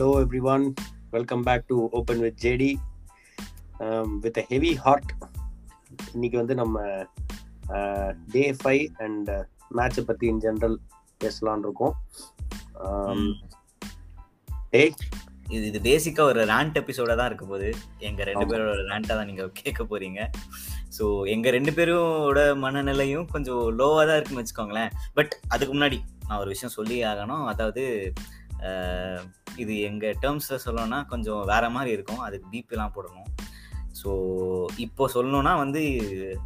Hello, everyone. Welcome back to Open with JD. Um, with a heavy heart. இன்னைக்கு வந்து நம்ம day five and மேட்சை பற்றி in general பேசலான் இருக்கோம் Um, டேய் இது இது பேசிக்கா ஒரு ரேண்ட் எபிசோட தான் இருக்க போகுது எங்க ரெண்டு. பேரோட ரேண்டா தான் நீங்க கேட்க போறீங்க ஸோ எங்க ரெண்டு பேரோட மனநிலையும் கொஞ்சம் லோவா தான் இருக்குன்னு வச்சுக்கோங்களேன் பட் அதுக்கு முன்னாடி நான் ஒரு விஷயம் சொல்லி ஆகணும் அதாவது அஹ், இது எங்க டேர்ம்ஸ்ல சொல்லணும்னா கொஞ்சம் வேற மாதிரி இருக்கும். அதுக்கு பீப் எல்லாம் போடணும். ஸோ இப்போ சொல்லணும்னா வந்து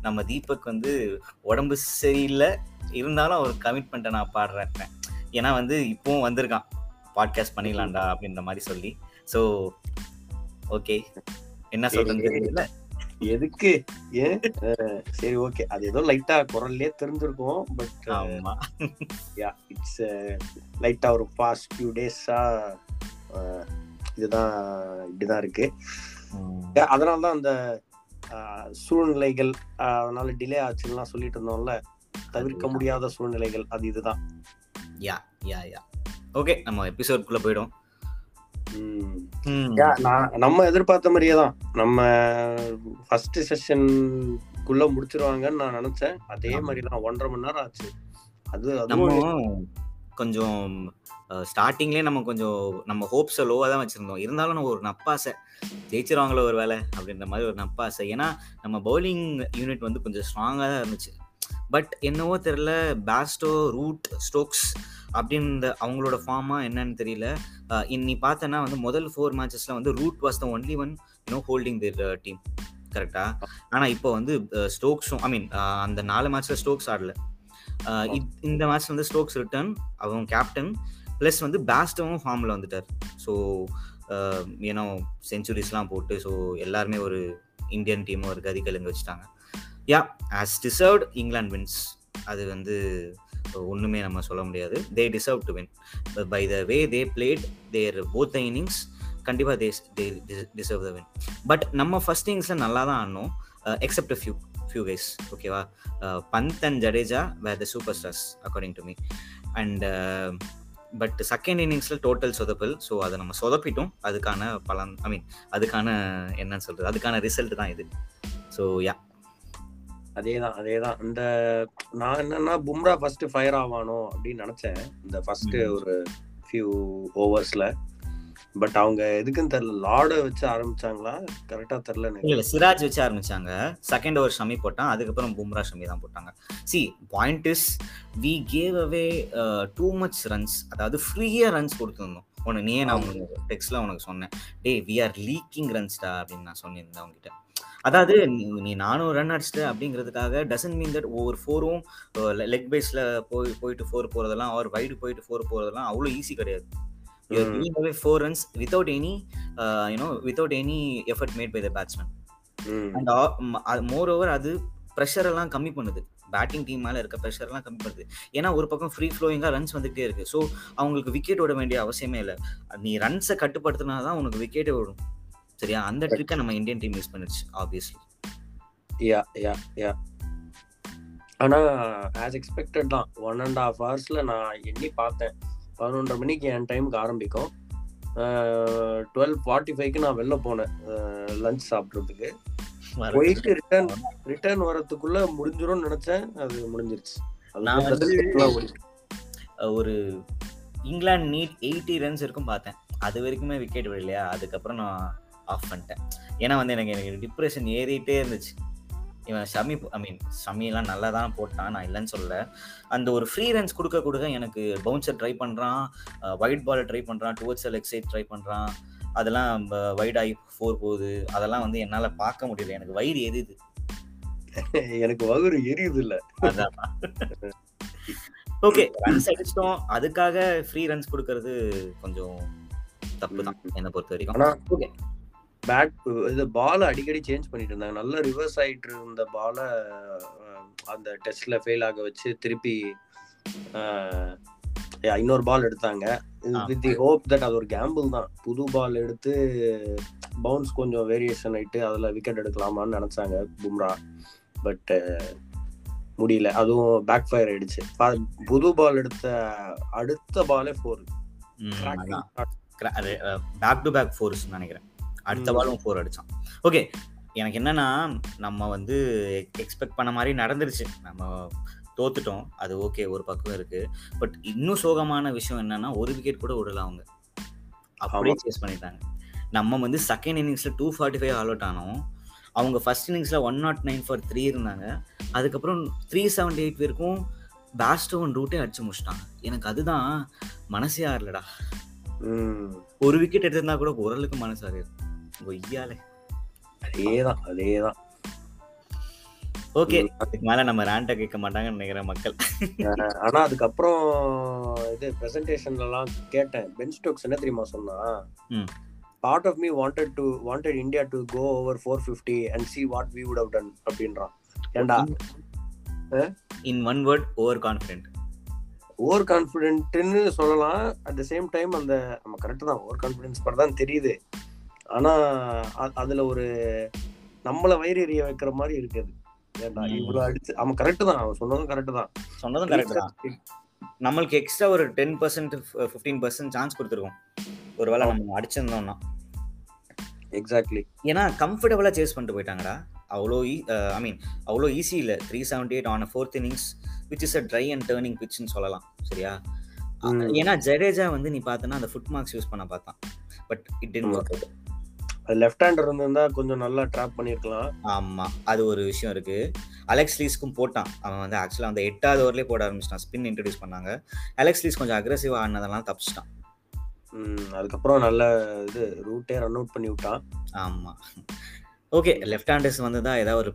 நம்ம தீபக் வந்து உடம்பு சரியில்லை. இருந்தாலும் ஒரு கமிட்மெண்ட்டை நான் பாடுறேன் ஏன்னா வந்து இப்பவும் வந்திருக்கான். பாட்காஸ்ட் பண்ணிடலாம்டா அப்படின்ற மாதிரி சொல்லி. ஸோ ஓகே என்ன சொல்றது தெரியல. எதுக்கு? ஏன்? சரி ஓகே அது ஏதோ லைட்டா குரல்லே தெரிஞ்சிருக்கும் பட் ஆமா. யா இட்ஸ் லைட்டா ஒரு பாஸ்ட் ஃபியூ டேஸா இதுதான் இப்படிதான் இருக்கு. Yeah, அதனால தான் அந்த சூழ்நிலைகள் அதனால டிலே ஆச்சுலாம் சொல்லிட்டு இருந்தோம்ல தவிர்க்க முடியாத சூழ்நிலைகள் அது இதுதான். யா யா யா. ஓகே நம்ம எபிசோட்குள்ள போயிடும் நம்ம எதிர்பார்த்த மாதிரியே தான். நம்ம ஃபர்ஸ்ட் செஷனுக்குள்ள முடிச்சிருவாங்கன்னு நான் நினைச்சேன். அதே. மாதிரி தான் ஒன்றரை மணி நேரம் ஆச்சு. அது அதுவும் கொஞ்சம் ஸ்டார்டிங்லேயே நம்ம கொஞ்சம் நம்ம ஹோப்ஸை லோவாக தான் வச்சுருந்தோம். இருந்தாலும் நம்ம ஒரு நப்பாசை ஜெயிச்சிருவாங்களோ ஒரு வேலை அப்படின்ற மாதிரி ஒரு நப்பாசை. ஏன்னா நம்ம பவுலிங் யூனிட் வந்து கொஞ்சம் ஸ்ட்ராங்காக தான் இருந்துச்சு. பட் என்னவோ தெரில பேஸ்டோ ரூட் ஸ்டோக்ஸ் அப்படின்ற அவங்களோட ஃபார்மா என்னன்னு தெரியல. இன்னி பார்த்தேன்னா வந்து முதல் ஃபோர் மேட்சஸில் வந்து Root was the only one no holding the team கரெக்டாக ஆனால் இப்போ வந்து ஸ்டோக்ஸும் ஐ மீன் அந்த நாலு மேட்ச்சில் ஸ்டோக்ஸ் ஆடல. இந்த மேட்ச் வந்து ஸ்டோக்ஸ் ரிட்டர்ன் அவன் கேப்டன் ப்ளஸ் வந்து பேஸ்டவும் ஃபார்மில் வந்துட்டார். ஸோ ஏன்னா செஞ்சுரிஸ்லாம் போட்டு ஸோ எல்லாருமே ஒரு இந்தியன் டீமும் ஒரு கதி கலங்க வச்சுட்டாங்க. Yeah as deserved England wins அது வந்து ஒன்றுமே நம்ம சொல்ல முடியாது. They deserve to win by the way they played there both the innings கண்டிப்பாக they they deserve the win but நம்ம ஃபர்ஸ்ட் இன்னிங்ஸில் நல்லா தான் ஆடணும் எக்ஸப்ட் ஃபியூ ஃபியூ கைஸ் ஓகேவா Pant and Jadeja were the super stars according to me and but second இன்னிங்ஸில் total சொதப்பல் so அதை நம்ம சொதப்பிட்டோம். அதுக்கான பலன் ஐ மீன் அதுக்கான என்னன்னு சொல்கிறது அதுக்கான ரிசல்ட் தான் இது. ஸோ யா அதேதான் அதேதான். இந்த நான் என்னன்னா பும்ரா ஃபர்ஸ்ட் ஃபயர் ஆவானோ அப்படின்னு நினைச்சேன். இந்த ஃபர்ஸ்ட். ஒரு ஃபியூ ஓவர்ஸ்ல பட் அவங்க எதுக்குன்னு தெரியல. லார்ட வச்சு ஆரம்பிச்சாங்களா? கரெக்டா தெரியல இல்ல சிராஜ் வச்சு ஆரம்பிச்சாங்க. செகண்ட் ஓவர் ஷமி போட்டான். அதுக்கப்புறம் பும்ரா ஷமி தான் போட்டாங்க. See point is we gave away too much runs அதாவது ஃப்ரீயா ரன்ஸ் கொடுத்துருந்தோம். உனக்கு நீயே நான் உனக்கு டெக்ஸ்ட்ல உனக்கு சொன்னேன். டே வி ஆர் லீக்கிங் ரன்ஸ்டா அப்படின்னு நான் சொன்னிருந்தேன் அவங்ககிட்ட அதாவது நீ நீ நானூறு ரன் அடிச்சிட்ட அப்படிங்கிறதுக்காக டசன்ட் மீன் தட் ஒவ்வொரு ஃபோரும் லெக் பேஸ்ல போய் போயிட்டு ஃபோர் போறதெல்லாம் அவர் வைடு போயிட்டு ஃபோர் போறதெல்லாம் அவ்வளோ ஈஸி கிடையாது. You're hmm. Giving away four runs without any you know without any effort made by the batsman hmm. And moreover அது ப்ரெஷர் எல்லாம் கம்மி பண்ணுது. பேட்டிங் டீம் மேல இருக்க ப்ரெஷர் எல்லாம் கம்மி பண்ணுது. ஏன்னா ஒரு பக்கம் ஃப்ரீ ஃப்ளோயிங்கா ரன்ஸ் வந்துகிட்டே இருக்கு. ஸோ அவங்களுக்கு விக்கெட் விட வேண்டிய அவசியமே இல்லை. நீ ரன்ஸை கட்டுப்படுத்தினா தான் உனக்கு விக்கெட்டே விடும் சரியா? அந்த ட்ரிக்கை நம்ம இந்தியன் டீம் யூஸ் பண்ணிருச்சு ஆப்வியஸ்லி யா யா யா ஆனா ஆஸ் எக்ஸ்பெக்டட் தான். ஒன் அண்ட் ஹாஃப் ஹவர்ஸ்ல நான் எண்ணி பார்த்தேன். பதினொன்றரை மணிக்கு என் டைமுக்கு ஆரம்பிக்கும். டுவெல் ஃபார்ட்டி ஃபைவ்க்கு நான் வெளில போனேன். லஞ்ச் சாப்பிட்றதுக்கு. போயிட்டு ரிட்டர்ன் ரிட்டர்ன் வரதுக்குள்ள முடிஞ்சிரும்னு நினைச்சேன். அது முடிஞ்சிருச்சு. ஒரு இங்கிலாந்து நீட் எயிட்டி ரன்ஸ் இருக்கும் பார்த்தேன். அது வரைக்குமே விக்கெட் விடலையா? அதுக்கப்புறம் நான் ஆஃப் பண்ணிட்டேன். ஏன்னா வந்து எனக்கு எனக்கு டிப்ரெஷன் ஏறிட்டே இருந்துச்சு. இவன் ஷமி ஐ மீன் ஷமிலாம் நல்லா தான் போட்டான் நான் இல்லைன்னு சொல்லல. அந்த ஒரு ஃப்ரீ ரன்ஸ் கொடுக்க கொடுக்க எனக்கு பவுன்சர் ட்ரை பண்ணுறான் ஒயிட் பால் ட்ரை பண்ணுறான் டுவர்ட்ஸ் லெக் சைட் ட்ரை பண்ணுறான் அதெல்லாம் வைட் ஆகி ஃபோர் போகுது. அதெல்லாம் வந்து என்னால் பார்க்க முடியல. எனக்கு வயிறு எரியுது. எனக்கு வகுறு எரியுது இல்ல. அதான். ஓகே ரன்ஸ் அடிச்சிட்டோம். அதுக்காக ஃப்ரீ ரன்ஸ் கொடுக்கறது கொஞ்சம் தப்பு தான் என்னை பொறுத்த வரைக்கும். ஓகே பேட் இது பால் அடிக்கடி சேஞ்ச் பண்ணிட்டு இருந்தாங்க. நல்ல ரிவர்ஸ் ஆயிட்டு இருந்த பாலை அந்த டெஸ்ட்ல ஃபெயில் ஆக வச்சு திருப்பி இன்னொரு பால் எடுத்தாங்க. வித் தி ஹோப் தட் அது ஒரு கேம்பிள் தான். புது பால் எடுத்து பவுன்ஸ் கொஞ்சம் வேரியேஷன் ஆயிட்டு அதுல விக்கெட் எடுக்கலாமான்னு நினைச்சாங்க பும்ரா. பட் முடியல. அதுவும் பேக் ஃபயர் ஆயிடுச்சு புது பால் எடுத்த அடுத்த பாலே four. Back to back fours நினைக்கிறேன். அடுத்த. பாலும் ஃபோர் அடிச்சான். ஓகே எனக்கு என்னன்னா நம்ம வந்து எக்ஸ்பெக்ட் பண்ண மாதிரி நடந்துருச்சு. நம்ம தோத்துட்டோம். அது ஓகே ஒரு பக்கம் இருக்கு. பட் இன்னும் சோகமான விஷயம் என்னன்னா ஒரு விக்கெட் கூட விடல அவங்க. அப்படியே சேஸ் பண்ணிட்டாங்க. நம்ம வந்து second இன்னிங்ஸ்ல two forty five all out ஆனோம். அவங்க first இன்னிங்ஸ்ல one naught nine for three இருந்தாங்க. அதுக்கப்புறம் த்ரீ செவன்டி எயிட் பேருக்கும் பேஸ்டோன் ரூட்டே அடிச்சு முடிச்சிட்டாங்க. எனக்கு அதுதான் மனசே ஆறலடா. ஒரு விக்கெட் எடுத்திருந்தா கூட ஓரளவுக்கு மனசு ஆறு ஒய்யாலே. அதேதான் அதேதான். ஓகே. அதுக்கு மேல நம்ம ரேண்ட கேட்க மாட்டாங்கன்னு நினைக்கிறேன் மக்கள். ஆனா அதுக்கப்புறம் இது பிரசன்டேஷன்ல எல்லாம் கேட்டேன். பென் ஸ்டோக்ஸ் என்ன தெரியுமா சொன்னா. Part of me wanted to wanted India to go over four fifty and see what we would have done அப்படின்றான் ஏன்டா in one word over confident over கான்ஃபிடென்ட்னு சொல்லலாம். அட் த சேம் டைம் அந்த நம்ம correct தான். Over confidence படம் தான் தெரியுது. ஆனா அதுல ஒரு நம்மள வயிறு எறிய வைக்கிற மாதிரி இருக்குது ஏன்டா ம். இவ்வளவு அடிச்சு அவன் கரெக்ட் தான் அவன் சொன்னதும் கரெக்ட் தான். சொன்னதும் கரெக்ட் தான். நம்மளுக்கு எக்ஸ்ட்ரா ஒரு ten percent fifteen percent chance கொடுத்துருக்கோம். ஒருவேளை நம்ம அடிச்சிருந்தோம்னா. எக்ஸாக்ட்லி ஏன்னா கம்ஃபர்டபுளாக சேஸ் பண்ணிட்டு போயிட்டாங்கடா. அவ்வளோ ஐ மீன் அவ்வளோ ஈஸி இல்லை. Three seventy eight on fourth innings which is a dry and turning பிட்ச்னு சொல்லலாம். சரியா. ஏன்னா ஜடேஜா வந்து நீ பார்த்தனா அந்த ஃபுட் மார்க்ஸ் யூஸ் பண்ண பார்த்தான். பட் இட் டென்ட் ஆமா. ஒர்க் அவுட் அது லெஃப்ட் ஹேண்டர் இருந்திருந்தா கொஞ்சம் நல்லா ட்ராப் பண்ணிருக்கலாம். ஆமா அது ஒரு விஷயம் இருக்கு. அலெக்ஸ் லீஸ்க்கும் போட்டான். அவன் வந்து ஆக்சுவலாக அந்த எட்டாவது ஓவர்லேயே போட ஆரம்பிச்சிட்டான். ஸ்பின் இன்ட்ரடியூஸ் பண்ணாங்க. அலெக்ஸ் லீஸ் கொஞ்சம் அக்ரெசிவ் ஆனதெல்லாம் தப்பிச்சிட்டான். அதுக்கப்புறம் நல்ல இது ரூட்டே ரன் அவுட் பண்ணி விட்டான். ஆமா. ஓகே லெஃப்ட் ஹேண்டர்ஸ் வந்து தான் ஏதாவது ஒரு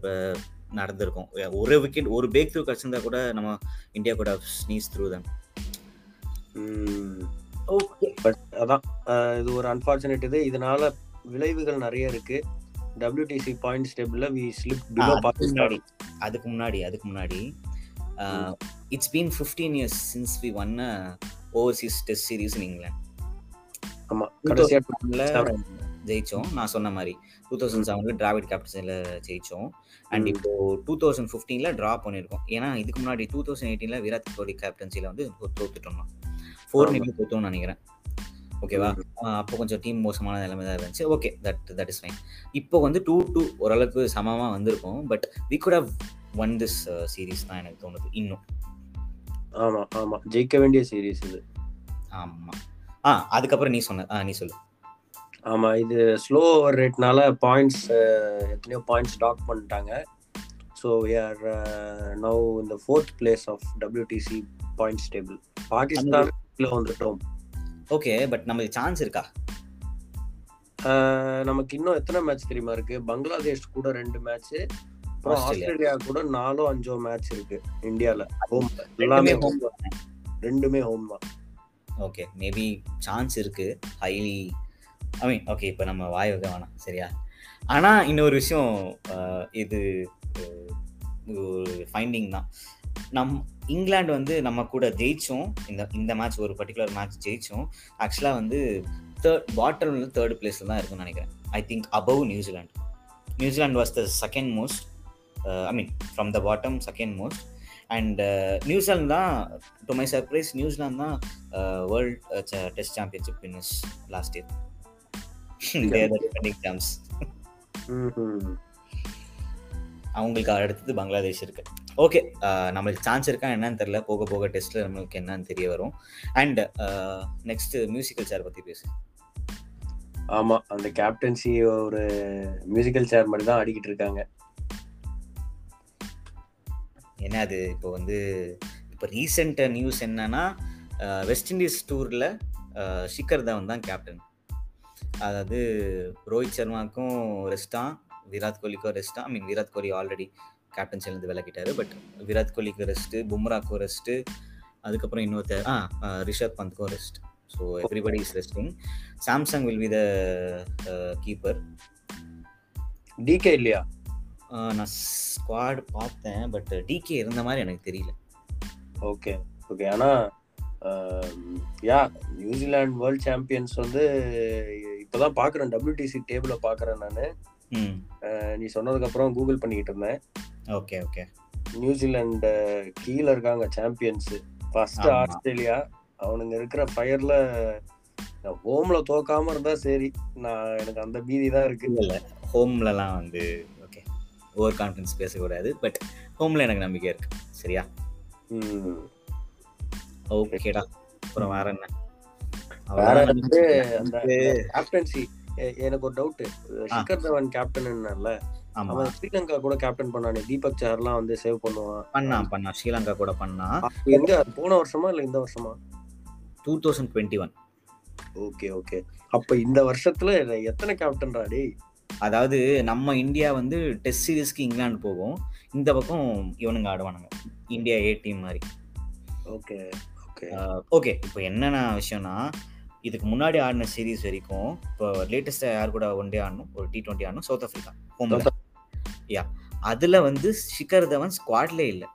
நடந்திருக்கும். ஒரு விக்கெட் ஒரு பேக் த்ரூ கிடச்சிருந்தா கூட நம்ம இந்தியா கூட ஸ்னீஸ் த்ரூ தான் ஓகே பட் அதான் இது ஒரு அன்பார்ச்சுனேட் இது. இதனால விளைவுகள் நிறைய இருக்கு. WTC பாயிண்ட்ஸ் டேபிள்ல வி ஸ்லிப் பிலோ அதுக்கு முன்னாடி. அதுக்கு முன்னாடி அதுக்கு முன்னாடி. It's been fifteen years since we won overseas test series in England ஆமா கடைசியா ஜெயிச்சோம். நான் சொன்ன மாதிரி. டூ தௌசண்ட் செவன்ல டிராவிட் கேபிட்டல்ல ஜெயிச்சோம். அண்ட். இப்போ டூ தௌசண்ட் ஃபிஃப்டீன்ல ட்ரா பண்ணியிருக்கோம். ஏன்னா இதுக்கு முன்னாடி டூ தௌசண்ட் எயிட்டீன்ல விராட் கோலி கேப்டன்சில வந்து தோ- தோத்துட்டோம். ஃபோர் ஆமா. நிமிஷம் தோத்தோம்னு நினைக்கிறேன். ஓகேவா? அப்போ கொஞ்சம் டீம் மோசமான நிலைமை தான் இருந்துச்சு. Okay that that is fine இப்போ வந்து டூ டூ ஓரளவுக்கு சமமாக வந்திருக்கும். But we could have won this series தான் எனக்கு தோணுது இன்னும். ஆமா ஆமா. ஜெயிக்க வேண்டிய சீரிஸ் இது. ஆமாம் ஆ அதுக்கப்புறம் நீ சொன்ன ஆ நீ சொல்லு. ஆமா இது ஸ்லோ ஓவர் ரேட்னால பாயிண்ட்ஸ் எத்தனையோ பாயிண்ட்ஸ் டாக் பண்ணிட்டாங்க. ஸோ ஆர் நவ் இந்த fourth place of WTC points table Pakistan வந்துட்டோம். ஓகே பட் நமக்கு சான்ஸ் இருக்கா? நமக்கு இன்னும் எத்தனை மேட்ச் தெரியுமா இருக்கு? பங்களாதேஷ் கூட ரெண்டு மேட்ச் அப்புறம் ஆஸ்திரேலியா. கூட நாலோ அஞ்சோ மேட்ச் இருக்கு இந்தியால. ஹோம் எல்லாமே home. ரெண்டுமே ஹோம் தான். ஓகே மேபி சான்ஸ் இருக்கு. ஹைலி ஐ மீன் ஓகே இப்போ நம்ம வாய் வைக்க வேணாம் சரியா? ஆனால் இன்னொரு விஷயம் இது ஒரு ஃபைண்டிங் தான். நம் இங்கிலாந்து வந்து நம்ம கூட ஜெயிச்சோம். இந்த இந்த மேட்ச் ஒரு பர்டிகுலர் மேட்ச் ஜெயிச்சோம். ஆக்சுவலாக வந்து தேர்ட் பாட்டம் வந்து தேர்ட் பிளேஸில் தான் இருக்குன்னு நினைக்கிறேன். I think above New Zealand New Zealand was the second most I mean from the bottom second most and New Zealand தான் to my surprise New Zealand தான் world test championship winners last year. அவங்களுக்கு அடுத்தது பங்களாதேஷ் இருக்கு. Okay நம்மளுக்கு chance இருக்கா என்னன்னு தெரியல. போக போக டெஸ்ட்ல நம்மளுக்கு என்னன்னு தெரிய வரும். அண்ட் நெக்ஸ்ட் மியூசிக்கல் சேர் பத்தி பேசு. ஆமா அந்த கேப்டன்சி ஒரு மியூசிக்கல் சேர் மாதிரி தான் ஆடிக்கிட்டு இருக்காங்க. என்ன அது? இப்போ வந்து இப்போ ரீசெண்ட் நியூஸ் என்னன்னா வெஸ்ட் இண்டீஸ் டூரில் ஷிகர் தவன் தான் கேப்டன் அதாவது ரோஹித் சர்மாக்கும் ரெஸ்டா விராட் கோலிக்கும் ரெஸ்டா I mean Virat Kohli already கேப்டன்சிலேருந்து விலகிட்டாரு. பட் விராட் கோலிக்கு ரெஸ்ட்டு பும்ராக்கும் ரெஸ்ட்டு அதுக்கப்புறம் இன்னொருத்தர் ஆ Rishabh பந்த்க்கும் rest so everybody is resting Samson will be the keeper DK இல்லையா? நான் ஸ்குவாட் பார்த்தேன் பட் டிகே இருந்த மாதிரி எனக்கு தெரியல. ஓகே ஓகே ஆனா யா நியூசிலாந்து வேர்ல்ட் சாம்பியன்ஸ் வந்து இப்பதான் பாக்குறேன் WTC டேபிள பாக்குறேன் நானு. நீ சொன்னதுக்கு அப்புறம் கூகுள் பண்ணிக்கிட்டு இருந்தேன். Okay okay. நியூசிலாந்து கீழே இருக்காங்க சாம்பியன்ஸ் ஃபர்ஸ்ட். ஆஸ்திரேலியா அவனுங்க இருக்கிற ஃபயர்ல ஹோம்ல தோக்காம இருந்தா சரி. நான் எனக்கு அந்த பீதி தான் இருக்கு. இல்ல ஹோம்லலாம் வந்து ஓகே ஓவர் கான்ஃபிடன்ஸ் பேசக்கூடாது பட் ஹோம்ல எனக்கு நம்பிக்கை இருக்கு. சரியா. ஓகேடா. அப்புறம் வேற என்ன? வேற வந்து. அந்த கேப்டன்சி எனக்கு ஒரு டவுட் சிக்கர் தவன் கேப்டன் ஆமா அவன் ஸ்ரீலங்கா கூட கேப்டன் பண்ணானே. தீபக் சார்லாம் வந்து சேவ் பண்ணுவான். பண்ணா பண்ணா. ஸ்ரீலங்கா கூட பண்ணா. அப்ப எங்க? போன வருஷமா இல்ல இந்த வருஷமா? Two thousand twenty one okay okay. அப்ப இந்த வருஷத்துல எத்தனை கேப்டன்டா டேய்? அதாவது நம்ம இந்தியா வந்து டெஸ்ட் சீரிஸ்க்கு இங்கிலாந்து போகும். இந்த பக்கம் இவனுங்க ஆடுவானுங்க. இந்தியா ஏ டீம் மாதிரி. Okay okay. ஓகே. இப்போ என்னென்ன விஷயம்னா இதுக்கு முன்னாடி ஆடின சீரிஸ் வரைக்கும் இப்போ லேட்டஸ்ட்டாக யார் கூட ஒன் டே ஆடணும்? ஒரு டி டுவெண்ட்டி ஆடணும்? சவுத் ஆஃப்ரிக்கா ஹோம்ல யா அதில் வந்து ஷிகர் தவன் ஸ்குவாட்லே இல்லை.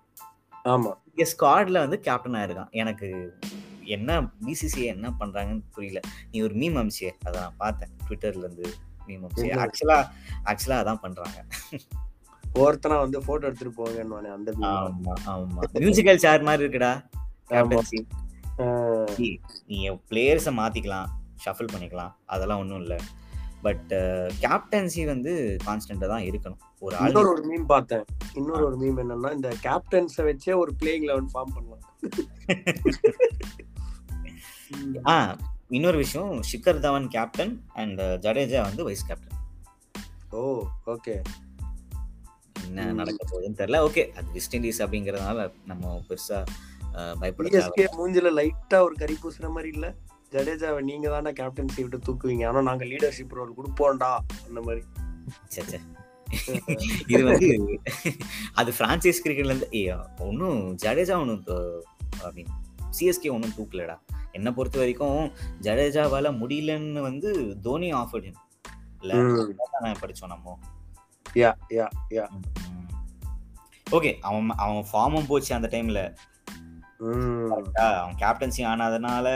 ஆமா. இங்கே ஸ்குவாட்ல வந்து கேப்டன் ஆயிருக்கான். எனக்கு என்ன பிசிசிஐ என்ன பண்றாங்கன்னு புரியல. நீ ஒரு மீம் அமிச்சியே. அதை நான் பார்த்தேன். ட்விட்டர்ல இருந்து மீம் அமிச்சியே? ஆக்சுவலா ஆக்சுவலா அதான் பண்றாங்க. ஒருத்தனா வந்து போட்டோ எடுத்துட்டு போங்கன்னு அந்த. ஆமா ஆமா. மியூசிக்கல் சேர் மாதிரி இருக்குடா. கேப்டன்சி நீ பிளேயர்ஸை மாத்திக்கலாம். ஷஃபிள் பண்ணிக்கலாம். அதெல்லாம் ஒன்றும் இல்லை. பட் கேப்டன்சி வந்து கான்ஸ்டன்டா தான் இருக்கணும். ஒரு இன்னொரு ஒரு மீம் பார்த்தேன். இன்னொரு ஒரு மீம் என்னன்னா இந்த கேப்டன்ஸ வச்சே ஒரு பிளேயிங் லெவன் ஃபார்ம் பண்ணலாம் ஆ இன்னொரு விஷயம் ஷிகர் தவன் கேப்டன் அண்ட் ஜடேஜா வந்து வைஸ் கேப்டன் ஓ ஓகே. என்ன. நடக்க போகுதுன்னு தெரியல. ஓகே அது வெஸ்ட் இண்டீஸ் அப்படிங்கறதுனால நம்ம பெருசா பயப்பட மூஞ்சில லைட்டா ஒரு கறி பூசுற மாதிரி இல்ல? ஜடேஜாவை நீங்க தானே கேப்டன்சி விட்டு தூக்குவீங்க. ஆனா நாங்க லீடர்ஷிப் ரோல் கொடுப்போம்டா அந்த மாதிரி. இது வந்து அது பிரான்சைஸ் கிரிக்கெட்ல இருந்து ஒன்றும் ஜடேஜா மீன் சிஎஸ்கே ஒன்றும் தூக்கலடா. என்னை பொறுத்த வரைக்கும் ஜடேஜாவால முடியலன்னு வந்து தோனி ஆஃபர்ட் இல்ல படிச்சோம் நம்ம. யா யா யா ஓகே அவன் அவன் ஃபார்மும் போச்சு அந்த டைம்ல. அவன் கேப்டன்சி ஆனதுனால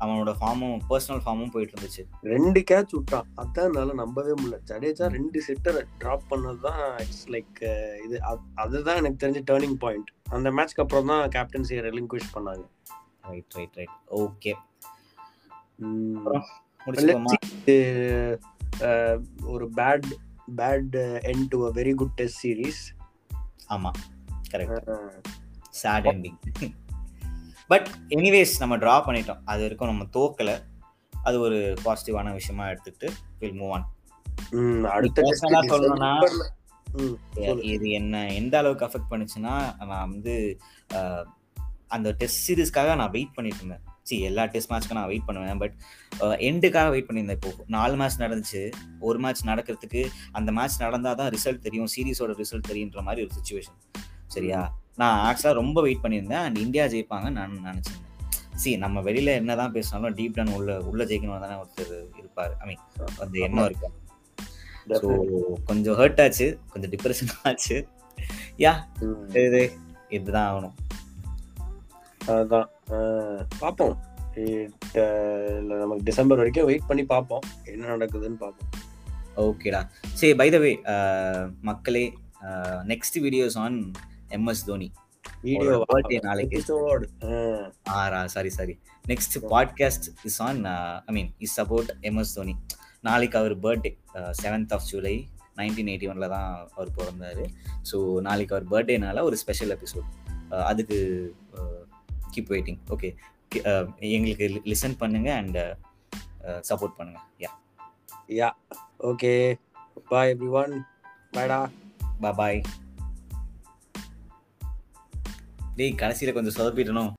அவனோட ஃபார்மும் பர்சனல் ஃபார்மும் போயிட்டு இருந்துச்சு. ரெண்டு கேட்ச் விட்டான் அதான் என்னால நம்பவே முடியல. ஜடேஜா ரெண்டு செட்டரை டிராப் பண்ணதுதான் இட்ஸ் லைக் இது அது- அதுதான் எனக்கு தெரிஞ்ச டேர்னிங் பாயிண்ட் அந்த மேட்ச்க்கு அப்புறம் தான் கேப்டன்சியை ரெலிங்குவிஷ் பண்ணாங்க. ரைட் ரைட் ரைட் ஓகே ஒரு bad bad end to a very good test series ஆமா. Correct sad ending but anyways நம்ம டிரா பண்ணிட்டோம். அது வரைக்கும் நம்ம தோக்கல. அது ஒரு பாசிட்டிவான விஷயமா எடுத்துட்டு வில் மூவ் ஆன் சொல்லணும்னா. இது என்ன எந்த அளவுக்கு அஃபெக்ட் பண்ணுச்சுன்னா நான் வந்து அந்த டெஸ்ட் சீரிஸ்க்காக நான் வெயிட் பண்ணிட்டு இருந்தேன். சி எல்லா டெஸ்ட் மேட்ச்க்கும் நான் வெயிட் பண்ணுவேன். பட் எண்டுக்காக வெயிட் பண்ணியிருந்தேன் இப்போ. நாலு மேட்ச் நடந்துச்சு. ஒரு மேட்ச் நடக்கிறதுக்கு அந்த மேட்ச் நடந்தால் தான் ரிசல்ட் தெரியும் சீரிஸோட ரிசல்ட் தெரியுன்ற மாதிரி ஒரு சுச்சுவேஷன் சரியா? நான் ஆக்சுவலாக ரொம்ப வெயிட் பண்ணியிருந்தேன். அண்ட் இந்தியா ஜெயிப்பாங்க நான் நினச்சிருந்தேன். சி நம்ம வெளியில என்னதான் பேசினாலும் டீப் டவுன் உள்ள உள்ள ஜெயிக்கணும் தானே ஒருத்தர் இருப்பார். ஐ மீன் அந்த எண்ணம் இருக்கு. ஸோ. கொஞ்சம் ஹர்ட் ஆச்சு. கொஞ்சம் டிப்ரெஷன் ஆச்சு. யா இது இதுதான் ஆகணும். அதான். அஹ், பார்ப்போம். நமக்கு டிசம்பர் வரைக்கும் வெயிட் பண்ணி பார்ப்போம். என்ன நடக்குதுன்னு பார்ப்போம். ஓகேடா சரி பை த வே மக்களே next videos on MS Dhoni. Video நாளைக்கு. Sorry sorry. Next podcast is on I mean is about MS Dhoni நாளைக்கு அவர் birthday seventh of July nineteen eighty ஒன்ல தான் அவர் பிறந்தாரு. ஸோ நாளைக்கு அவர் பர்த்டேனால ஒரு ஸ்பெஷல் எபிசோட் அதுக்கு கீப் வெயிட்டிங் ஓகே எங்களுக்கு லிசன் பண்ணுங்க அண்ட் சப்போர்ட் பண்ணுங்க. Yeah yeah okay bye everyone பாய்டா பாய் டேய் கடைசியில் கொஞ்சம் சொதப்பிடணும்